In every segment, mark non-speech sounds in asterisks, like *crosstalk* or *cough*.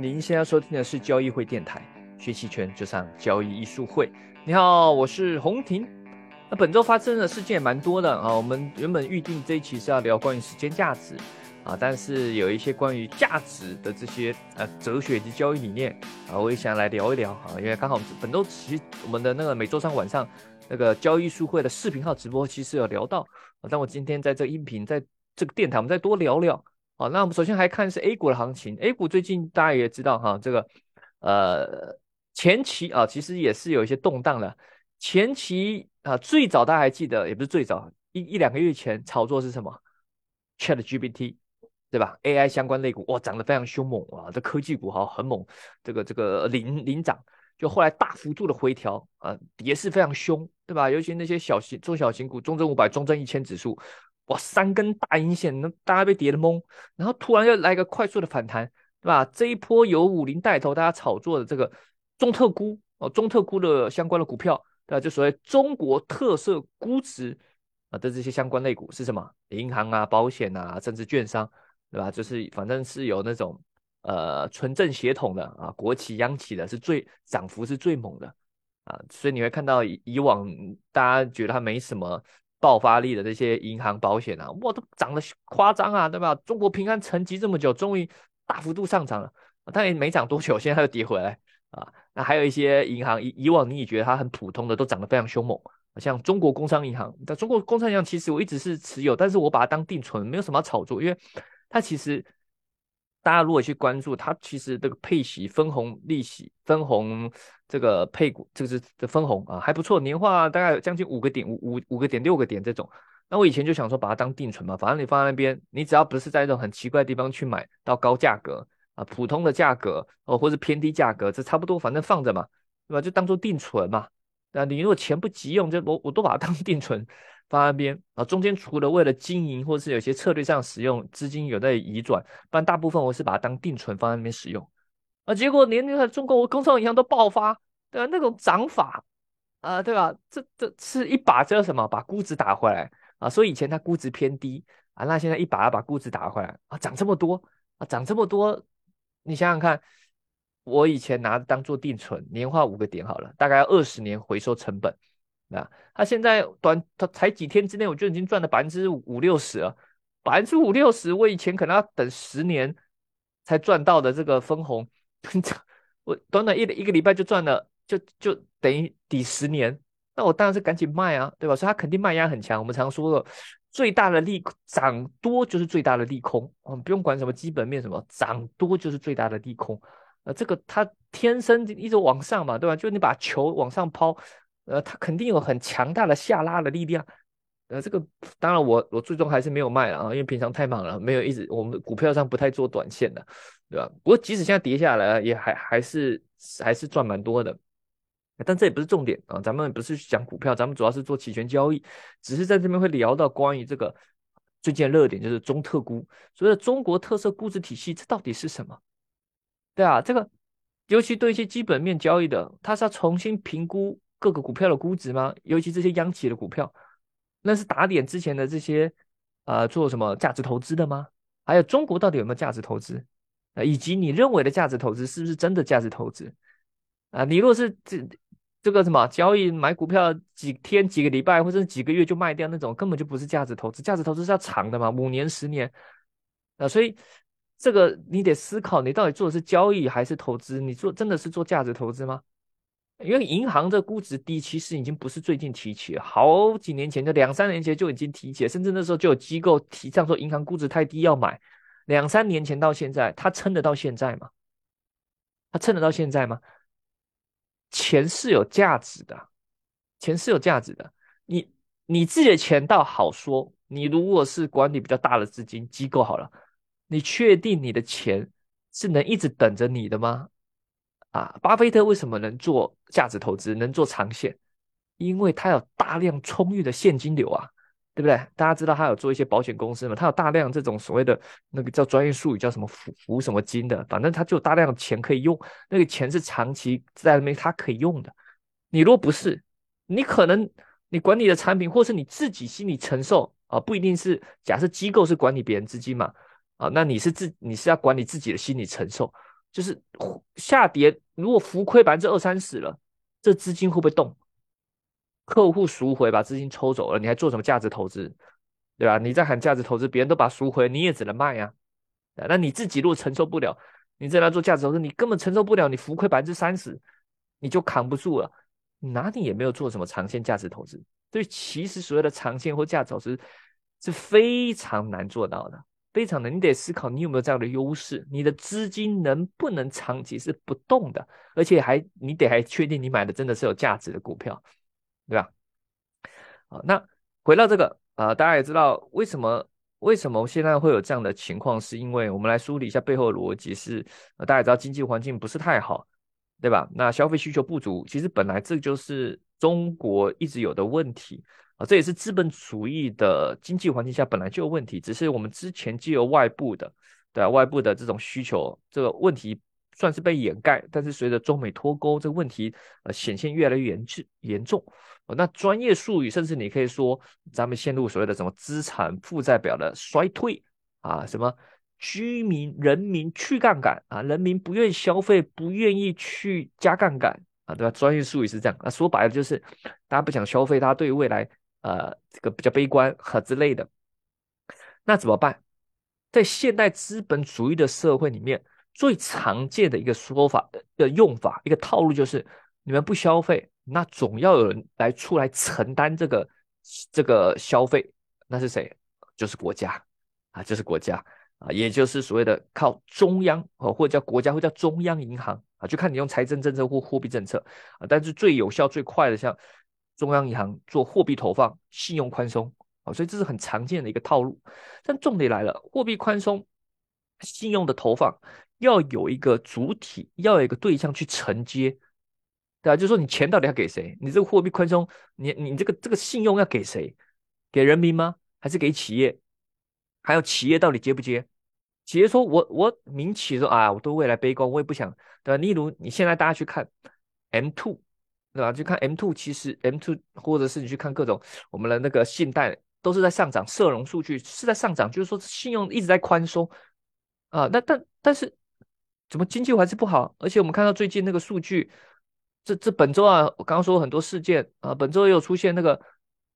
您现在收听的是交易会电台，学习权就上交易艺术会。你好，我是洪婷。那本周发生的事件也蛮多的啊。我们原本预定这一期是要聊关于时间价值啊，但是有一些关于价值的这些呃哲学以及交易理念啊，我也想来聊一聊啊。因为刚好本周其实我们的那个每周三晚上那个交易艺术会的视频号直播其实有聊到啊，但我今天在这个音频在这个电台，我们再多聊聊。好，那我们首先还看是 A 股的行情。A 股最近大家也知道哈，这个呃前期啊，其实也是有一些动荡的。前期啊，最早大家还记得，也不是最早，一一两个月前炒作是什么？Chat GPT，对吧？AI 相关类股哇，涨得非常凶猛啊，这科技股哈很猛，这个这个领领涨，就后来大幅度的回调啊，跌势非常凶，对吧？尤其那些小型中小型股，中证五百、中证一千指数。哇，三根大阴线，那大家被跌的懵，然后突然又来个快速的反弹，对吧？这一波由五零带头，大家炒作的这个中特估哦，中特估的相关的股票，对吧？就所谓中国特色估值啊的这些相关类股是什么？银行啊、保险啊，甚至券商，对吧？就是反正是有那种呃纯正血统的啊，国企、央企的，是最涨幅是最猛的啊，所以你会看到以往大家觉得它没什么。爆发力的这些银行、保险啊，哇，都涨得夸张啊，对吧？中国平安沉寂这么久，终于大幅度上涨了，但也没涨多久，*laughs* 现在又跌回来啊。那还有一些银行，以以往你也觉得它很普通的，都涨得非常凶猛，像中国工商银行。但中国工商银行其实我一直是持有，但是我把它当定存，没有什么炒作，因为它其实。大家如果去关注它，其实这个配息、分红、利息、分红这个配股，这个是的分红啊，还不错，年化大概将近五个点，五五五个点、六个点这种。那我以前就想说把它当定存嘛，反正你放在那边，你只要不是在一种很奇怪的地方去买到高价格啊，普通的价格哦，或者偏低价格，这差不多，反正放着嘛，对吧？就当做定存嘛。那你如果钱不急用，就我我都把它当定存。放那边啊，中间除了为了经营或是有些策略上使用资金有在移转，不然大部分我是把它当定存放在那边使用啊。结果连那个中国工商银行都爆发，对吧？那种涨法啊，对吧？这这是一把叫什么？把估值打回来啊。所以以前它估值偏低啊，那现在一把把估值打回来啊，涨这么多啊，涨这么多，你想想看，我以前拿当做定存，年化五个点好了，大概二十年回收成本。那他现在短，他才几天之内，我就已经赚了百分之五六十了，百分之五六十，我以前可能要等十年才赚到的这个分红，我短短一一个礼拜就赚了，就就等于抵十年，那我当然是赶紧卖啊，对吧？所以它肯定卖压很强。我们常说的，最大的利涨多就是最大的利空，我们不用管什么基本面什么，涨多就是最大的利空。呃，这个它天生一直往上嘛，对吧？就你把球往上抛。呃，它肯定有很强大的下拉的力量。呃，这个当然我我最终还是没有卖了啊，因为平常太忙了，没有一直我们股票上不太做短线的，对吧？不过即使现在跌下来，也还还是还是赚蛮多的。但这也不是重点啊，咱们不是讲股票，咱们主要是做期权交易，只是在这边会聊到关于这个最近热点就是中特估，所以中国特色估值体系这到底是什么？对啊，这个尤其对一些基本面交易的，它是要重新评估。各个股票的估值吗？尤其这些央企的股票，那是打点之前的这些呃做什么价值投资的吗？还有中国到底有没有价值投资啊？以及你认为的价值投资是不是真的价值投资啊？你若是这这个什么交易买股票几天几个礼拜或者几个月就卖掉那种，根本就不是价值投资。价值投资是要长的嘛，五年十年啊，所以这个你得思考，你到底做的是交易还是投资？你做真的是做价值投资吗？因为银行的估值低，其实已经不是最近提起了，好几年前就两三年前就已经提起了，甚至那时候就有机构提倡说银行估值太低要买。两三年前到现在，它撑得到现在吗？它撑得到现在吗？钱是有价值的，钱是有价值的。你你自己的钱倒好说，你如果是管理比较大的资金机构好了，你确定你的钱是能一直等着你的吗？啊，巴菲特为什么能做价值投资，能做长线？因为他有大量充裕的现金流啊，对不对？大家知道他有做一些保险公司嘛？他有大量这种所谓的那个叫专业术语叫什么浮浮什么金的，反正他就有大量的钱可以用，那个钱是长期在那边他可以用的。你若不是，你可能你管理的产品，或是你自己心理承受啊，不一定是假设机构是管理别人资金嘛，啊，那你是自你是要管理自己的心理承受。就是下跌，如果浮亏百分之二三十了，这资金会不会动？客户赎回把资金抽走了，你还做什么价值投资？对吧？你在喊价值投资，别人都把赎回，你也只能卖呀。那你自己如果承受不了，你在那做价值投资，你根本承受不了，你浮亏百分之三十，你就扛不住了。哪里也没有做什么长线价值投资，所以其实所谓的长线或价值投资是非常难做到的，非常的。你得思考你有没有这样的优势，你的资金能不能长期是不动的，而且还你得还确定你买的真的是有价值的股票，对吧？好，那回到这个啊，大家也知道为什么为什么现在会有这样的情况，是因为我们来梳理一下背后的逻辑是，大家也知道经济环境不是太好。对吧？那消费需求不足，其实本来这就是中国一直有的问题啊，这也是资本主义的经济环境下本来就有问题，只是我们之前既有外部的，对啊外部的这种需求，这个问题算是被掩盖，但是随着中美脱钩，这个问题呃显现越来越严重严重。那专业术语，甚至你可以说，咱们陷入所谓的什么资产负债表的衰退啊，什么？居民、人民去杠杆啊，人民不愿意消费，不愿意去加杠杆啊，对吧？专业术语是这样，那说白了就是大家不想消费，大家对未来呃这个比较悲观和之类的。那怎么办？在现代资本主义的社会里面，最常见的一个说法的用法，一个套路就是：你们不消费，那总要有人来出来承担这个这个消费，那是谁？就是国家啊，就是国家。啊，也就是所谓的靠中央啊，或者叫国家，或者叫中央银行啊，就看你用财政政策或货币政策啊。但是最有效、最快的，像中央银行做货币投放、信用宽松啊，所以这是很常见的一个套路。但重点来了，货币宽松、信用的投放要有一个主体，要有一个对象去承接，对啊，就是说你钱到底要给谁？你这个货币宽松，你你这个这个信用要给谁？给人民吗？还是给企业？还有企业到底接不接？企业说：“我我民企说啊，我对未来悲观，我也不想，对吧？例如你现在大家去看 M two，对吧？去看 M two，其实 M two 或者是你去看各种我们的那个信贷都是在上涨，社融数据是在上涨，就是说信用一直在宽松啊。那但但是怎么经济还是不好？而且我们看到最近那个数据，这这本周啊，我刚刚说很多事件啊，本周又出现那个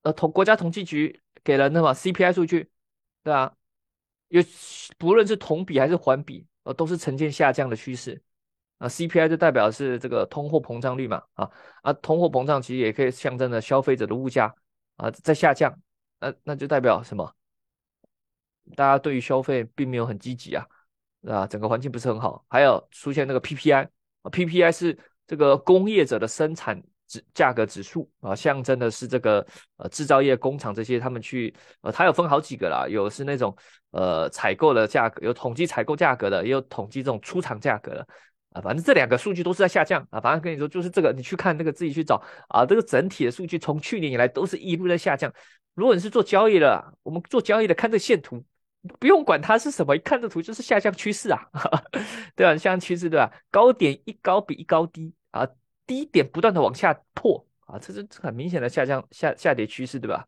呃统国家统计局给了那么 CPI 数据，对吧？有不论是同比还是环比，呃，都是呈现下降的趋势。啊，CPI 就代表是这个通货膨胀率嘛，啊啊，通货膨胀其实也可以象征着消费者的物价啊在下降，那那就代表什么？大家对于消费并没有很积极啊，啊，整个环境不是很好。还有出现那个 PPI，PPI 是这个工业者的生产。指价格指数啊，象征的是这个呃制造业工厂这些他们去呃，它有分好几个啦，有是那种呃采购的价格，有统计采购价格的，也有统计这种出厂价格的啊，反正这两个数据都是在下降啊。反正跟你说就是这个，你去看那个自己去找啊，这个整体的数据从去年以来都是一路在下降。如果你是做交易的，我们做交易的看这线图，不用管它是什么，一看这图就是下降趋势啊，*laughs* 对吧？下降趋势对吧？高点一高比一高低啊。低点不断的往下破啊，这是很明显的下降下下跌趋势，对吧？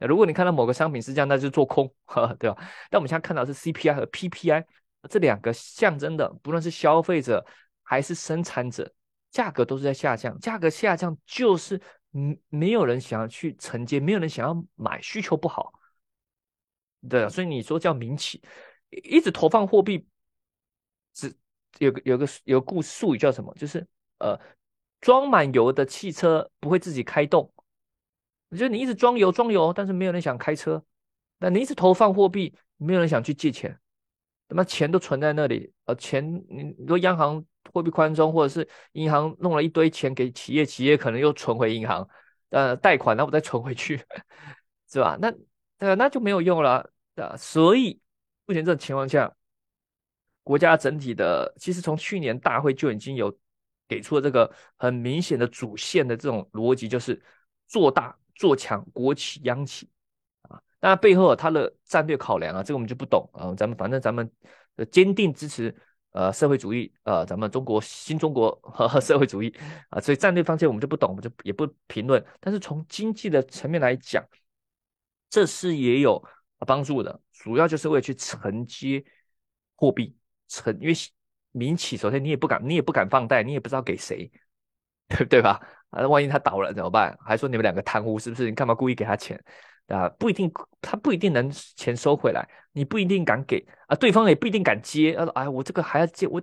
如果你看到某个商品是这样，那就做空，*laughs* 对吧？但我们现在看到是 CPI 和 PPI 这两个象征的，不论是消费者还是生产者，价格都是在下降。价格下降就是嗯，没有人想要去承接，没有人想要买，需求不好，对所以你说叫民企一直投放货币，只有个有个有个故术语叫什么？就是呃。装满油的汽车不会自己开动，就是你一直装油装油，但是没有人想开车。那你一直投放货币，没有人想去借钱，他妈钱都存在那里。呃，钱你说央行货币宽松，或者是银行弄了一堆钱给企业，企业可能又存回银行，呃，贷款，那我再存回去，*laughs* 是吧？那呃那就没有用了啊。所以目前这种情况下，国家整体的其实从去年大会就已经有。给出了这个很明显的主线的这种逻辑，就是做大做强国企央企啊，那背后它的战略考量啊，这个我们就不懂啊。咱们反正咱们坚定支持呃社会主义呃，咱们中国新中国和社会主义啊，所以战略方向我们就不懂，我们就也不评论。但是从经济的层面来讲，这是也有帮助的，主要就是为了去承接货币承，因为。民企，首先你也不敢，你也不敢放贷，你也不知道给谁，对 *laughs* 对吧？啊，万一他倒了怎么办？还说你们两个贪污，是不是？你干嘛故意给他钱？啊，不一定，他不一定能钱收回来，你不一定敢给啊，对方也不一定敢接。他说：“哎，我这个还要接，我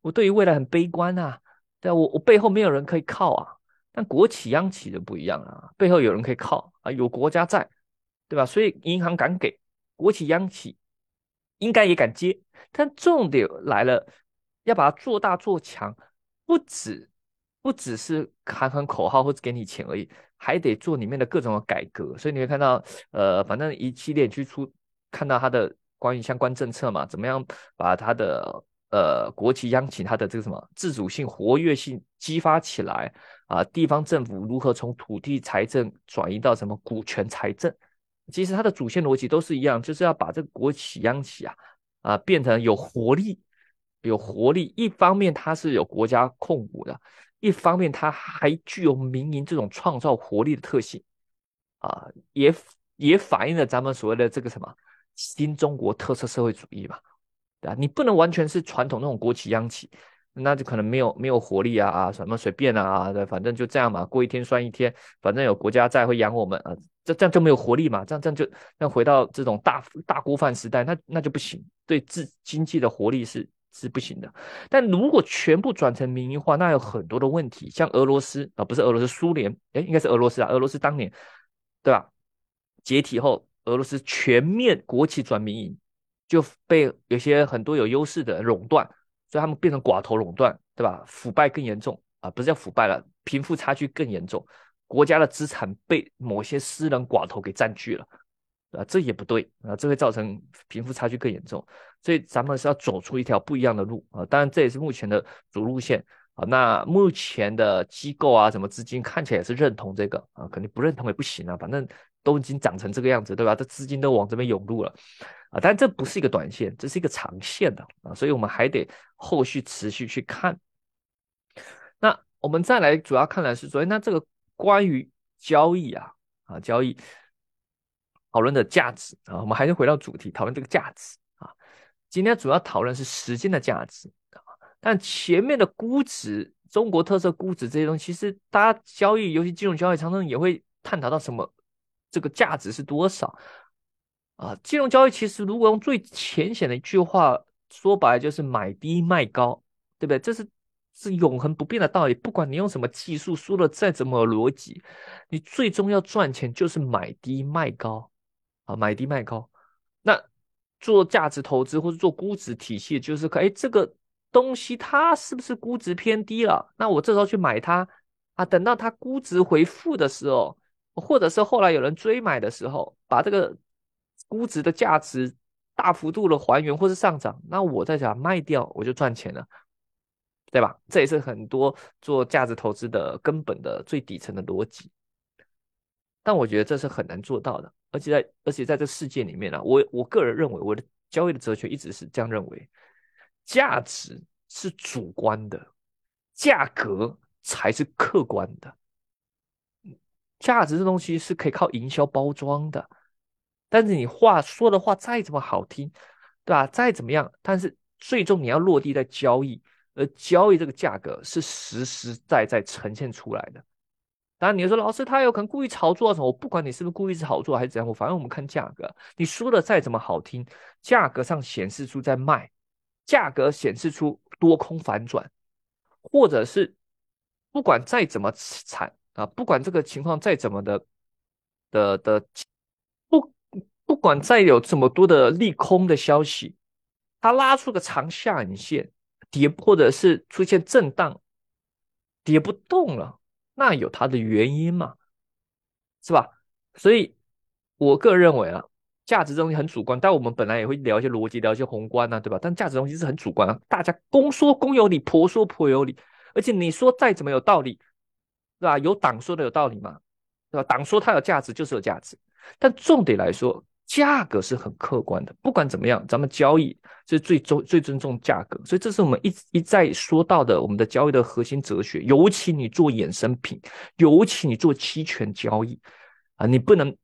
我对于未来很悲观啊，对啊，我我背后没有人可以靠啊。但国企央企就不一样啊，背后有人可以靠啊，有国家在，对吧？所以银行敢给，国企央企应该也敢接。但重点来了，要把它做大做强，不止。”不只是喊喊口号或者给你钱而已，还得做里面的各种的改革。所以你会看到，呃，反正一系列去出看到它的关于相关政策嘛，怎么样把它的呃国企央企它的这个什么自主性、活跃性激发起来啊？地方政府如何从土地财政转移到什么股权财政？其实它的主线逻辑都是一样，就是要把这个国企央企啊啊变成有活力，有活力。一方面它是有国家控股的。一方面，它还具有民营这种创造活力的特性，啊，也也反映了咱们所谓的这个什么新中国特色社会主义嘛，对吧？你不能完全是传统那种国企央企，那就可能没有没有活力啊啊，什么随便啊啊，对，反正就这样嘛，过一天算一天，反正有国家在会养我们啊，这这样就没有活力嘛，这样这样就那回到这种大大锅饭时代，那那就不行，对自经济的活力是。是不行的，但如果全部转成民营化，那有很多的问题。像俄罗斯啊，不是俄罗斯，苏联，哎，应该是俄罗斯啊。俄罗斯当年，对吧？解体后，俄罗斯全面国企转民营，就被有些很多有优势的垄断，所以他们变成寡头垄断，对吧？腐败更严重啊，不是叫腐败了，贫富差距更严重，国家的资产被某些私人寡头给占据了。啊，这也不对啊，这会造成贫富差距更严重，所以咱们是要走出一条不一样的路啊。当然，这也是目前的主路线啊。那目前的机构啊，什么资金看起来也是认同这个啊，肯定不认同也不行啊。反正都已经长成这个样子，对吧？这资金都往这边涌入了啊。但这不是一个短线，这是一个长线的啊，所以我们还得后续持续去看。那我们再来主要看的是昨天那这个关于交易啊啊交易。讨论的价值啊，我们还是回到主题，讨论这个价值啊。今天主要讨论是时间的价值啊，但前面的估值、中国特色估值这些东西，其实大家交易，尤其金融交易，常常也会探讨到什么这个价值是多少啊。金融交易其实如果用最浅显的一句话说白，就是买低卖高，对不对？这是是永恒不变的道理。不管你用什么技术说的再怎么逻辑，你最终要赚钱就是买低卖高。啊，买低卖高，那做价值投资或者做估值体系，就是看，哎，这个东西它是不是估值偏低了？那我这时候去买它啊，等到它估值回复的时候，或者是后来有人追买的时候，把这个估值的价值大幅度的还原或是上涨，那我再想卖掉，我就赚钱了，对吧？这也是很多做价值投资的根本的最底层的逻辑。但我觉得这是很难做到的。而且在而且在这世界里面呢，我我个人认为，我的交易的哲学一直是这样认为：价值是主观的，价格才是客观的。价值这东西是可以靠营销包装的，但是你话说的话再怎么好听，对吧？再怎么样，但是最终你要落地在交易，而交易这个价格是实实在在呈现出来的。当然，你说老师他有可能故意炒作什么？我不管你是不是故意炒作还是怎样，我反正我们看价格。你说的再怎么好听，价格上显示出在卖，价格显示出多空反转，或者是不管再怎么惨啊，不管这个情况再怎么的的的不不管再有这么多的利空的消息，它拉出个长下影线跌，或者是出现震荡跌不动了。那有它的原因嘛，是吧？所以，我个人认为啊，价值这东西很主观。但我们本来也会聊一些逻辑，聊一些宏观呐，对吧？但价值东西是很主观啊，大家公说公有理，婆说婆有理。而且你说再怎么有道理，对吧？有党说的有道理嘛，对吧？党说它有价值就是有价值，但重点来说。价格是很客观的，不管怎么样，咱们交易是最重最尊重价格，所以这是我们一一再说到的我们的交易的核心哲学。尤其你做衍生品，尤其你做期权交易啊，你不能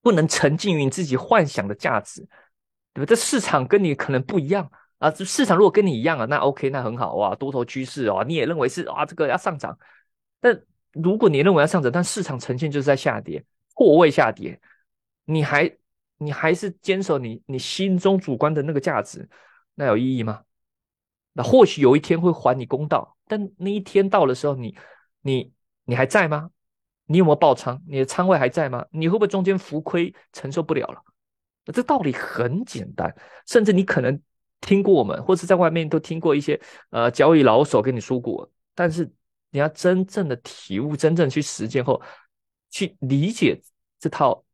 不能沉浸于你自己幻想的价值，对吧？这市场跟你可能不一样啊，市场如果跟你一样啊，那 OK，那很好哇，多头趋势哦，你也认为是啊，这个要上涨。但如果你认为要上涨，但市场呈现就是在下跌，破位下跌，你还你还是坚守你你心中主观的那个价值，那有意义吗？那或许有一天会还你公道，但那一天到的时候，你你你还在吗？你有没有爆仓？你的仓位还在吗？你会不会中间浮亏承受不了了？这道理很简单，甚至你可能。听过我们，或是在外面都听过一些呃交易老手跟你说过，但是你要真正的体悟、真正去实践后，去理解这套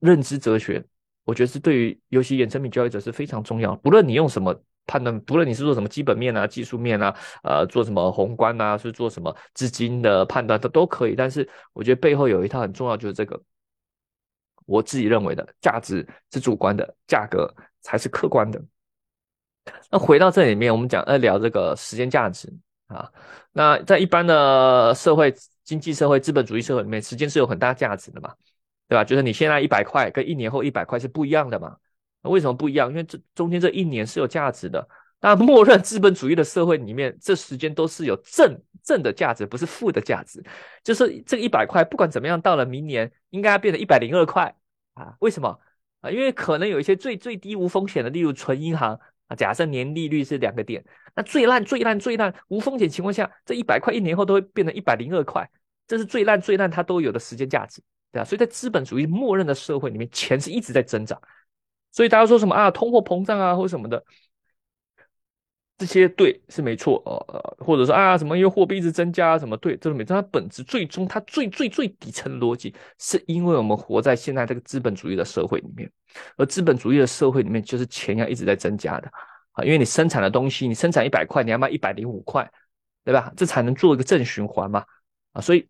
认知哲学，我觉得是对于尤其衍生品交易者是非常重要。不论你用什么判断，不论你是做什么基本面啊、技术面啊，呃，做什么宏观啊，是做什么资金的判断，它都可以。但是我觉得背后有一套很重要，就是这个我自己认为的价值是主观的，价格才是客观的。那回到这里面，我们讲呃聊这个时间价值啊。那在一般的社会经济社会资本主义社会里面，时间是有很大价值的嘛，对吧？就是你现在一百块跟一年后一百块是不一样的嘛。为什么不一样？因为这中间这一年是有价值的。那默认资本主义的社会里面，这时间都是有正正的价值，不是负的价值。就是这个一百块，不管怎么样，到了明年应该要变成一百零二块啊？为什么啊？因为可能有一些最最低无风险的，例如存银行。啊，假设年利率是两个点，那最烂、最烂、最烂无风险情况下，这一百块一年后都会变成一百零二块，这是最烂、最烂它都有的时间价值，对吧？所以在资本主义默认的社会里面，钱是一直在增长，所以大家说什么啊，通货膨胀啊，或什么的。这些对是没错呃呃，或者说啊什么因为货币一直增加什么对，这是没错。它本质最终它最最最底层逻辑，是因为我们活在现在这个资本主义的社会里面，而资本主义的社会里面就是钱要一直在增加的啊，因为你生产的东西，你生产一百块，你要卖一百零五块，对吧？这才能做一个正循环嘛啊，所以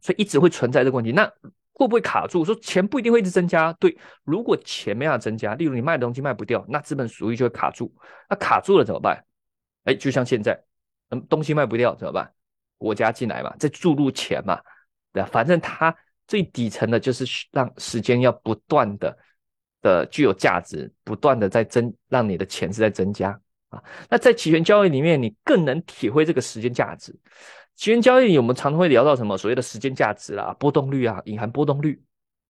所以一直会存在这个问题。那会不会卡住？说钱不一定会一直增加，对。如果钱没法增加，例如你卖的东西卖不掉，那资本主义就会卡住。那卡住了怎么办？哎，就像现在，嗯，东西卖不掉怎么办？国家进来嘛，再注入钱嘛，对吧？反正它最底层的就是让时间要不断的的具有价值，不断的在增，让你的钱是在增加啊。那在期权交易里面，你更能体会这个时间价值。期权交易，我们常常会聊到什么所谓的时间价值啦、波动率啊、隐含波动率，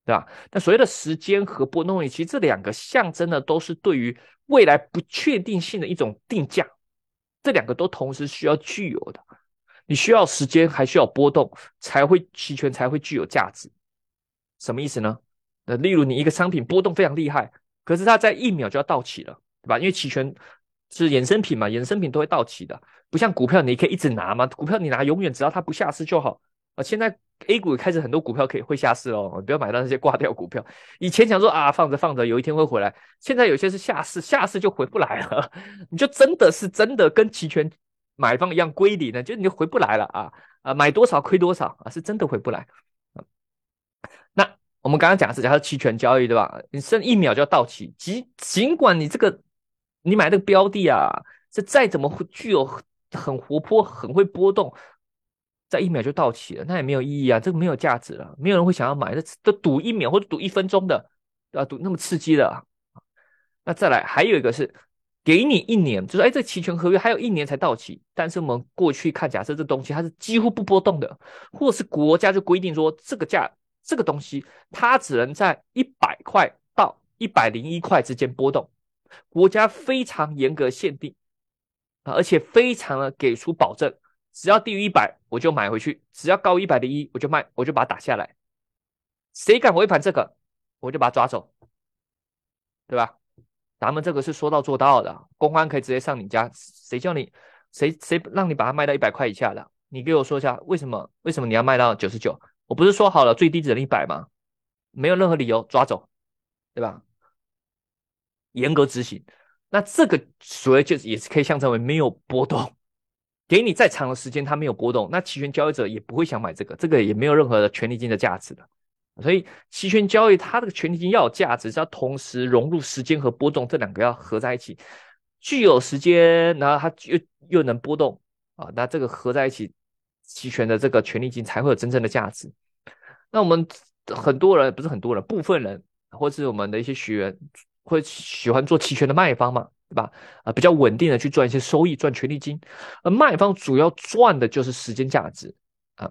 对吧？那所谓的时间和波动率，其实这两个象征的都是对于未来不确定性的一种定价，这两个都同时需要具有的。你需要时间，还需要波动，才会期权才会具有价值。什么意思呢？那，例如你一个商品波动非常厉害，可是它在一秒就要到期了，对吧？因为期权。是衍生品嘛？衍生品都会到期的，不像股票，你可以一直拿嘛。股票你拿永远，只要它不下市就好啊。现在 A 股开始很多股票可以会下市哦，不要买到那些挂掉股票。以前想说啊，放着放着，有一天会回来。现在有些是下市，下市就回不来了。*laughs* 你就真的是真的跟期权买方一样归零了，就你就回不来了啊啊！买多少亏多少啊，是真的回不来。那我们刚刚讲的是，假设期权交易对吧？你剩一秒就要到期，尽尽管你这个。你买那个标的啊，这再怎么会具有很活泼、很会波动，在一秒就到期了，那也没有意义啊，这个没有价值了，没有人会想要买，这都赌一秒或者赌一分钟的，啊，赌那么刺激的啊。那再来还有一个是给你一年，就是哎，这期权合约还有一年才到期，但是我们过去看，假设这东西它是几乎不波动的，或是国家就规定说这个价这个东西它只能在一百块到一百零一块之间波动。国家非常严格限定啊，而且非常的给出保证，只要低于一百我就买回去，只要高于一百零一我就卖，我就把它打下来。谁敢违反这个，我就把他抓走，对吧？咱们这个是说到做到的，公安可以直接上你家，谁叫你谁谁让你把它卖到一百块以下的？你给我说一下为什么？为什么你要卖到九十九？我不是说好了最低只能一百吗？没有任何理由抓走，对吧？严格执行，那这个所谓就是也是可以象征为没有波动，给你再长的时间它没有波动，那期权交易者也不会想买这个，这个也没有任何的权利金的价值的。所以期权交易它这个权利金要有价值，是要同时融入时间和波动这两个要合在一起，具有时间，然后它又又能波动啊，那这个合在一起，期权的这个权利金才会有真正的价值。那我们很多人不是很多人，部分人或是我们的一些学员。会喜欢做期权的卖方嘛？对吧？啊，比较稳定的去赚一些收益，赚权利金。而卖方主要赚的就是时间价值啊，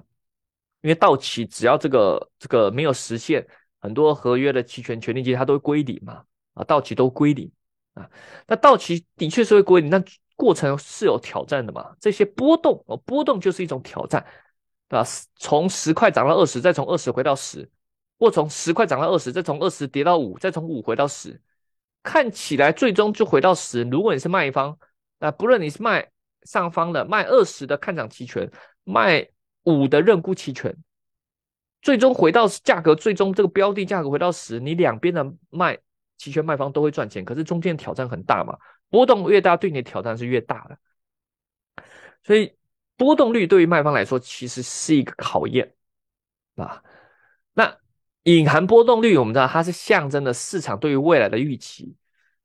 因为到期只要这个这个没有实现，很多合约的期权权利金它都会归零嘛，啊，到期都归零啊。那到期的确是会归零，但过程是有挑战的嘛？这些波动哦，波动就是一种挑战，对吧？从十块涨到二十，再从二十回到十，或从十块涨到二十，再从二十跌到五，再从五回到十。看起来最终就回到十。如果你是卖方，那不论你是卖上方的卖二十的看涨期权，卖五的认沽期权，最终回到价格，最终这个标的价格回到十，你两边的卖期权卖方都会赚钱。可是中间挑战很大嘛，波动越大，对你的挑战是越大的。所以波动率对于卖方来说，其实是一个考验啊。那。隐含波动率，我们知道它是象征的市场对于未来的预期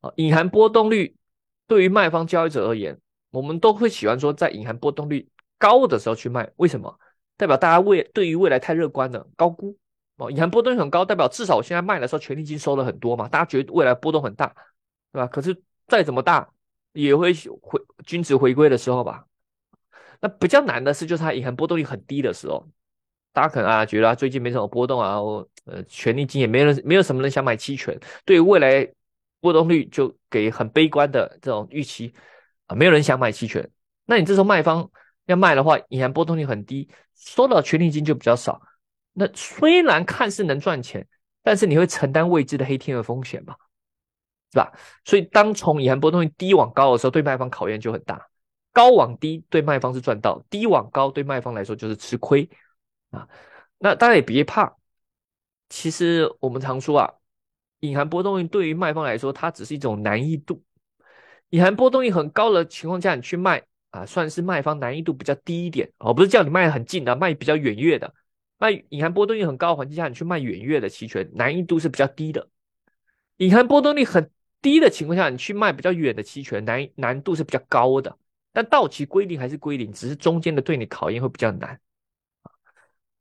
啊。隐含波动率对于卖方交易者而言，我们都会喜欢说在隐含波动率高的时候去卖。为什么？代表大家未对于未来太乐观了，高估哦。隐含波动率很高，代表至少我现在卖的时候权利金收了很多嘛，大家觉得未来波动很大，对吧？可是再怎么大，也会回均值回归的时候吧。那比较难的是，就是它隐含波动率很低的时候。大家可能啊觉得最近没什么波动啊，我呃权利金也没人没有什么人想买期权，对未来波动率就给很悲观的这种预期啊，没有人想买期权。那你这时候卖方要卖的话，隐含波动率很低，收到权利金就比较少。那虽然看似能赚钱，但是你会承担未知的黑天鹅风险嘛，是吧？所以当从隐含波动率低往高的时候，对卖方考验就很大。高往低对卖方是赚到，低往高对卖方来说就是吃亏。啊，那大家也别怕。其实我们常说啊，隐含波动率对于卖方来说，它只是一种难易度。隐含波动率很高的情况下，你去卖啊，算是卖方难易度比较低一点哦。不是叫你卖很近的，卖比较远月的。卖隐含波动率很高的环境下，你去卖远月的期权，难易度是比较低的。隐含波动率很低的情况下，你去卖比较远的期权，难难度是比较高的。但到期归零还是归零，只是中间的对你考验会比较难。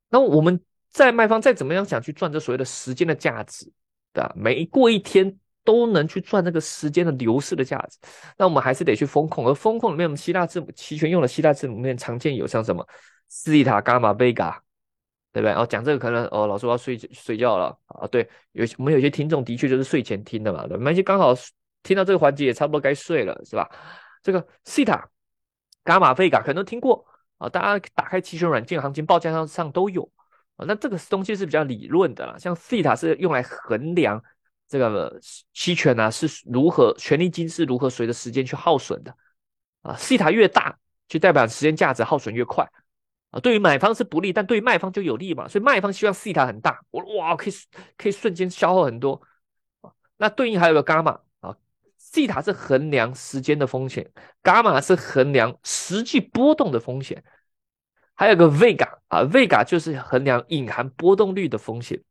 那我们在卖方再怎么样想去赚这所谓的时间的价值，对吧？每过一天都能去赚这个时间的流逝的价值，那我们还是得去风控。而风控里面，我们希腊字母期权用的希腊字母里面常见有像什么西塔、伽马、贝嘎，对不对？哦，讲这个可能哦，老师我要睡睡觉了啊。对，有我们有些听众的确就是睡前听的嘛，对，没就刚好听到这个环节也差不多该睡了，是吧？这个西塔、伽马、贝嘎可能都听过。啊，大家打开期权软件，行情报价上上都有啊。那这个东西是比较理论的啦，像西塔是用来衡量这个期权呢是如何权利金是如何随着时间去耗损的啊。西塔越大，就代表时间价值耗损越快啊。对于买方是不利，但对于卖方就有利嘛。所以卖方希望西塔很大，我哇可以可以瞬间消耗很多啊。那对应还有个伽马。西塔是衡量时间的风险，伽马是衡量实际波动的风险，还有个 vega 啊，vega 就是衡量隐含波动率的风险。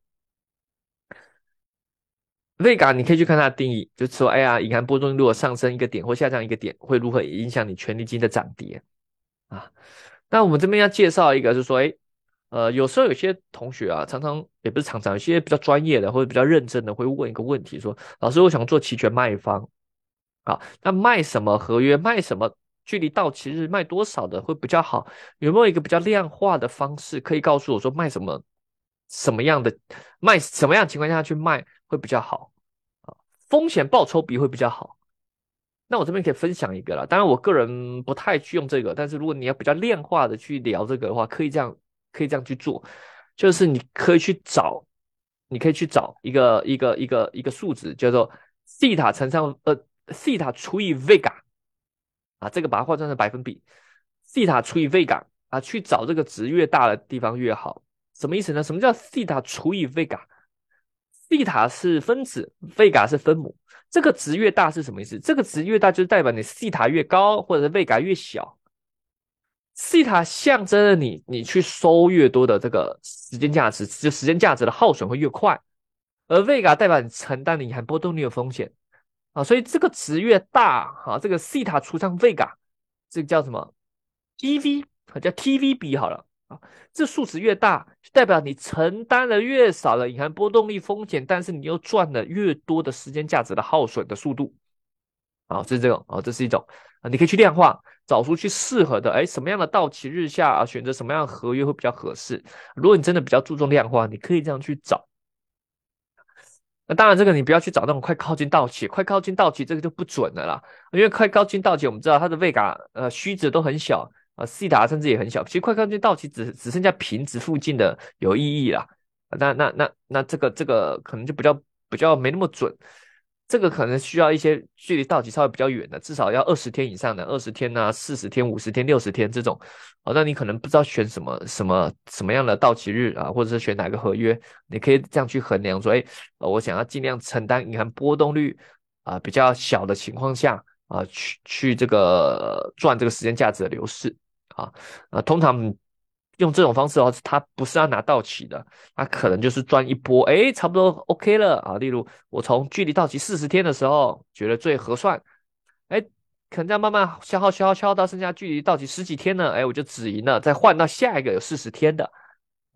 vega 你可以去看它的定义，就说，哎呀，隐含波动率如果上升一个点或下降一个点，会如何影响你权利金的涨跌啊？那我们这边要介绍一个，就是说，哎，呃，有时候有些同学啊，常常也不是常常，有些比较专业的或者比较认真的会问一个问题，说，老师，我想做期权卖方。啊，那卖什么合约？卖什么距离到期日卖多少的会比较好？有没有一个比较量化的方式可以告诉我说卖什么什么样的卖什么样情况下去卖会比较好？啊，风险报酬比会比较好。那我这边可以分享一个了，当然我个人不太去用这个，但是如果你要比较量化的去聊这个的话，可以这样可以这样去做，就是你可以去找，你可以去找一个一个一个一个数值叫做西塔乘上呃。西塔除以 vega 啊，这个把它换算成百分比，西塔除以 vega 啊，去找这个值越大的地方越好。什么意思呢？什么叫西塔除以 vega？西塔是分子，vega 是分母。这个值越大是什么意思？这个值越大就代表你西塔越高，或者是 vega 越小。西塔象征了你，你去收越多的这个时间价值，就时间价值的耗损会越快。而 vega 代表你承担的隐含波动率的风险。啊，所以这个值越大，哈，这个西塔除上 vega，这个叫什么？T-V，叫 T-V 比好了啊。这数值越大，就代表你承担了越少的隐含波动率风险，但是你又赚了越多的时间价值的耗损的速度。啊，这是这种啊，这是一种啊，你可以去量化，找出去适合的，哎，什么样的到期日下啊，选择什么样的合约会比较合适。如果你真的比较注重量化，你可以这样去找。那当然，这个你不要去找那种快靠近到期，快靠近到期这个就不准的啦。因为快靠近到期，我们知道它的位嘎呃虚值都很小啊，西塔甚至也很小。其实快靠近到期，只只剩下平值附近的有意义啦。那那那那这个这个可能就比较比较没那么准。这个可能需要一些距离到期稍微比较远的，至少要二十天以上的，二十天呐、四十天、五十天、六十天这种。哦，那你可能不知道选什么什么什么样的到期日啊，或者是选哪个合约，你可以这样去衡量说，哎，我想要尽量承担银行波动率啊比较小的情况下啊，去去这个赚这个时间价值的流逝啊啊，通常。用这种方式的话，他不是要拿到期的，他可能就是赚一波，哎，差不多 OK 了啊。例如，我从距离到期四十天的时候觉得最合算，哎，可能这样慢慢消耗、消耗、消耗到剩下距离到期十几天呢，哎，我就止盈了，再换到下一个有四十天的，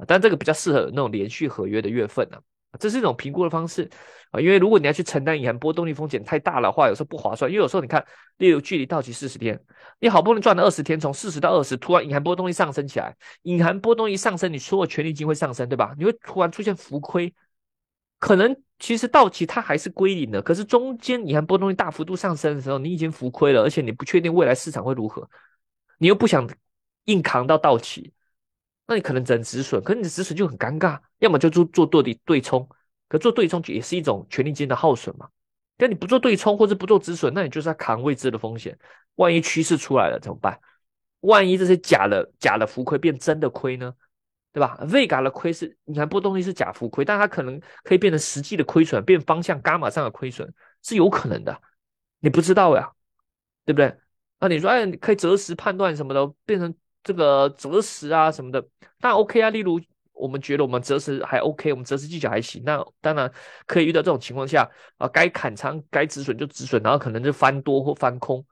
但这个比较适合那种连续合约的月份呢。这是一种评估的方式啊，因为如果你要去承担隐含波动率风险太大的话，有时候不划算。因为有时候你看，例如距离到期四十天，你好不容易赚了二十天，从四十到二十，突然隐含波动率上升起来，隐含波动率上升，你所有权利金会上升，对吧？你会突然出现浮亏，可能其实到期它还是归零的，可是中间隐含波动率大幅度上升的时候，你已经浮亏了，而且你不确定未来市场会如何，你又不想硬扛到到期。那你可能只能止损，可是你的止损就很尴尬，要么就做做对对对冲，可做对冲也是一种权利金的耗损嘛。但你不做对冲或者不做止损，那你就是要扛未知的风险。万一趋势出来了怎么办？万一这些假的假的浮亏变真的亏呢？对吧？未嘎的亏是你看波动率是假浮亏，但它可能可以变成实际的亏损，变方向伽马上的亏损是有可能的，你不知道呀，对不对？那你说哎，你可以择时判断什么的，变成。这个择时啊什么的，那 OK 啊。例如，我们觉得我们择时还 OK，我们择时技巧还行，那当然可以遇到这种情况下啊，该砍仓、该止损就止损，然后可能就翻多或翻空。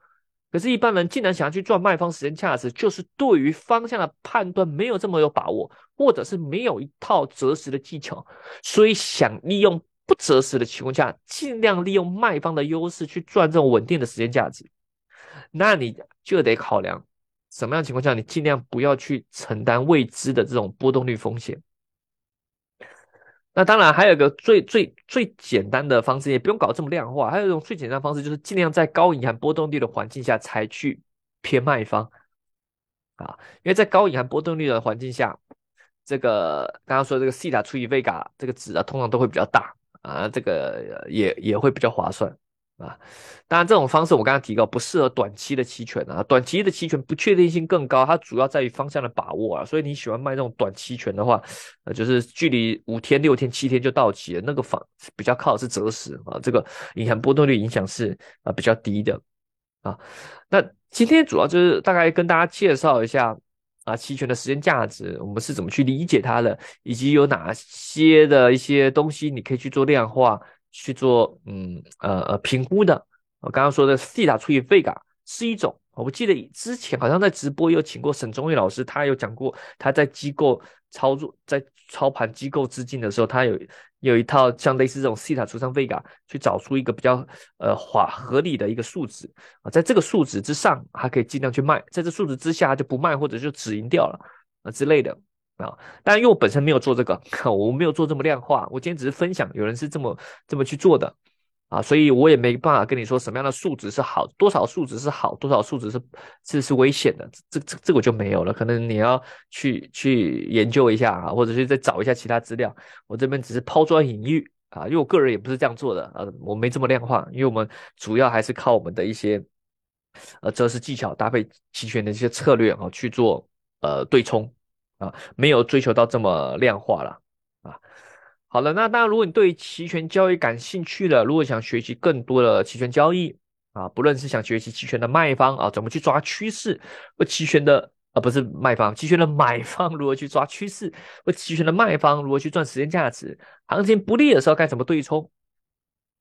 可是，一般人竟然想要去赚卖方时间价值，就是对于方向的判断没有这么有把握，或者是没有一套择时的技巧，所以想利用不择时的情况下，尽量利用卖方的优势去赚这种稳定的时间价值，那你就得考量。什么样情况下，你尽量不要去承担未知的这种波动率风险？那当然还有一个最最最简单的方式，也不用搞这么量化。还有一种最简单的方式，就是尽量在高隐含波动率的环境下才去偏卖方啊，因为在高隐含波动率的环境下，这个刚刚说这个西塔除以 v 嘎这个值啊，通常都会比较大啊，这个也也会比较划算。啊，当然这种方式我刚刚提到不适合短期的期权啊，短期的期权不确定性更高，它主要在于方向的把握啊，所以你喜欢卖这种短期权的话，呃，就是距离五天、六天、七天就到期了，那个方比较靠的是择时啊，这个银行波动率影响是啊比较低的啊。那今天主要就是大概跟大家介绍一下啊期权的时间价值，我们是怎么去理解它的，以及有哪些的一些东西你可以去做量化。去做嗯呃呃评估的，我刚刚说的西塔除以费嘎是一种，我不记得之前好像在直播有请过沈忠义老师，他有讲过他在机构操作在操盘机构资金的时候，他有有一套像类似这种西塔除上费嘎去找出一个比较呃划合理的一个数值啊，在这个数值之上还可以尽量去卖，在这数值之下就不卖或者就止盈掉了啊之类的。啊，但因为我本身没有做这个，*laughs* 我没有做这么量化，我今天只是分享，有人是这么这么去做的啊，所以我也没办法跟你说什么样的数值是好，多少数值是好，多少数值是是是危险的，这这这我就没有了，可能你要去去研究一下啊，或者是再找一下其他资料，我这边只是抛砖引玉啊，因为我个人也不是这样做的啊，我没这么量化，因为我们主要还是靠我们的一些呃择时技巧搭配期权的一些策略啊去做呃对冲。啊，没有追求到这么量化了啊。好了，那当然，如果你对期权交易感兴趣的，如果想学习更多的期权交易啊，不论是想学习期权的卖方啊，怎么去抓趋势，或期权的啊不是卖方，期权的买方如何去抓趋势，或期权的卖方如何去赚时间价值，行情不利的时候该怎么对冲，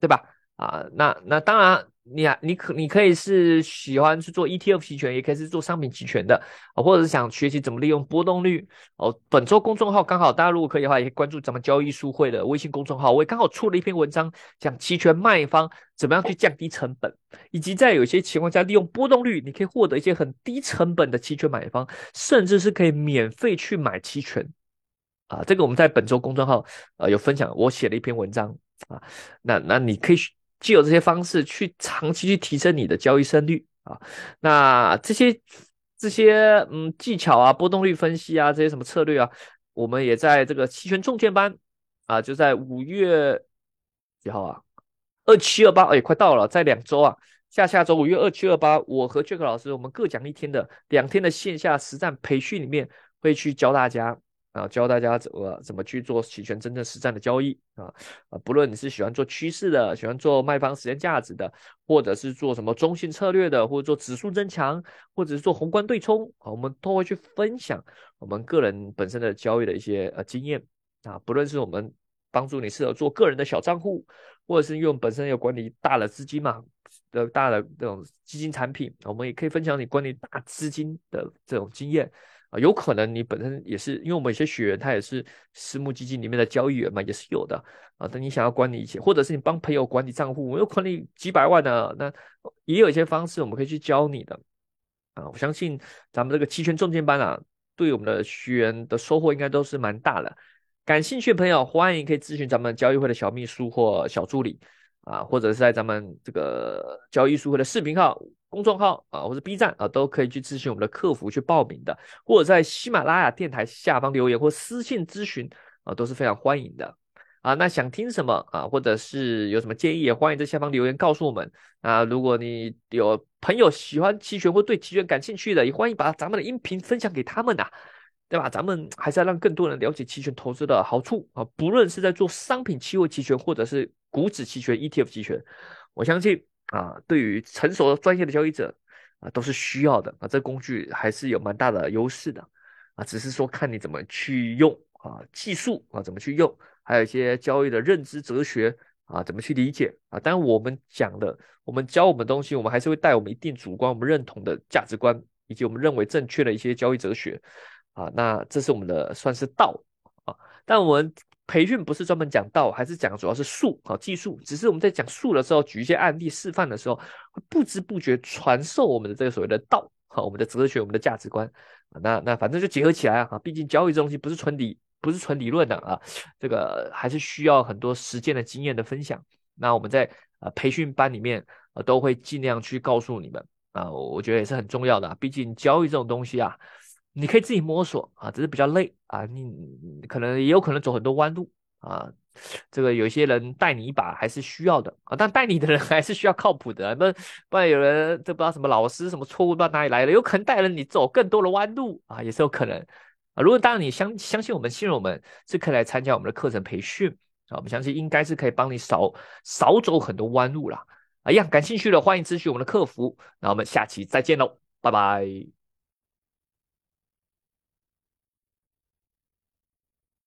对吧？啊，那那当然，你啊，你可你可以是喜欢去做 ETF 期权，也可以是做商品期权的啊，或者是想学习怎么利用波动率哦。本周公众号刚好，大家如果可以的话，也可以关注咱们交易书会的微信公众号，我也刚好出了一篇文章，讲期权卖方怎么样去降低成本，以及在有些情况下利用波动率，你可以获得一些很低成本的期权买方，甚至是可以免费去买期权啊。这个我们在本周公众号呃有分享，我写了一篇文章啊，那那你可以。既有这些方式去长期去提升你的交易胜率啊，那这些这些嗯技巧啊、波动率分析啊、这些什么策略啊，我们也在这个期权重建班啊，就在五月几号啊？二七二八，哎，快到了，在两周啊，下下周五月二七二八，我和 Jack 老师，我们各讲一天的两天的线下实战培训里面，会去教大家。啊，教大家怎么怎么去做期权真正实战的交易啊啊！不论你是喜欢做趋势的，喜欢做卖方时间价值的，或者是做什么中性策略的，或者做指数增强，或者是做宏观对冲啊，我们都会去分享我们个人本身的交易的一些呃经验啊。不论是我们帮助你适合做个人的小账户，或者是用本身有管理大的资金嘛的大的这种基金产品，我们也可以分享你管理大资金的这种经验。啊，有可能你本身也是，因为我们有些学员他也是私募基金里面的交易员嘛，也是有的啊。等你想要管理一些，或者是你帮朋友管理账户，我有管理几百万的，那也有一些方式我们可以去教你的啊。我相信咱们这个期权重建班啊，对我们的学员的收获应该都是蛮大的。感兴趣的朋友，欢迎可以咨询咱们交易会的小秘书或小助理啊，或者是在咱们这个交易书会的视频号。公众号啊，或者 B 站啊，都可以去咨询我们的客服去报名的，或者在喜马拉雅电台下方留言或私信咨询啊，都是非常欢迎的啊。那想听什么啊，或者是有什么建议，也欢迎在下方留言告诉我们啊。如果你有朋友喜欢期权或对期权感兴趣的，也欢迎把咱们的音频分享给他们呐，对吧？咱们还是要让更多人了解期权投资的好处啊，不论是在做商品期货期权，或者是股指期权、ETF 期权，我相信。啊，对于成熟的专业的交易者啊，都是需要的啊。这工具还是有蛮大的优势的啊，只是说看你怎么去用啊，技术啊怎么去用，还有一些交易的认知哲学啊，怎么去理解啊。当然，我们讲的，我们教我们东西，我们还是会带我们一定主观、我们认同的价值观，以及我们认为正确的一些交易哲学啊。那这是我们的算是道啊，但我们。培训不是专门讲道，还是讲主要是术啊技术。只是我们在讲术的时候，举一些案例示范的时候，会不知不觉传授我们的这个所谓的道，哈，我们的哲学，我们的价值观那那反正就结合起来啊，毕竟交易这东西不是纯理，不是纯理论的啊，这个还是需要很多实践的经验的分享。那我们在呃培训班里面啊，都会尽量去告诉你们啊，我觉得也是很重要的。毕竟交易这种东西啊。你可以自己摸索啊，只是比较累啊。你可能也有可能走很多弯路啊。这个有些人带你一把还是需要的啊，但带你的人还是需要靠谱的，不不然有人这不知道什么老师什么错误不知道哪里来的，有可能带着你走更多的弯路啊，也是有可能啊。如果当然你相相信我们，信任我们，是可以来参加我们的课程培训啊。我们相信应该是可以帮你少少走很多弯路啦。啊，一样感兴趣的欢迎咨询我们的客服。那我们下期再见喽，拜拜。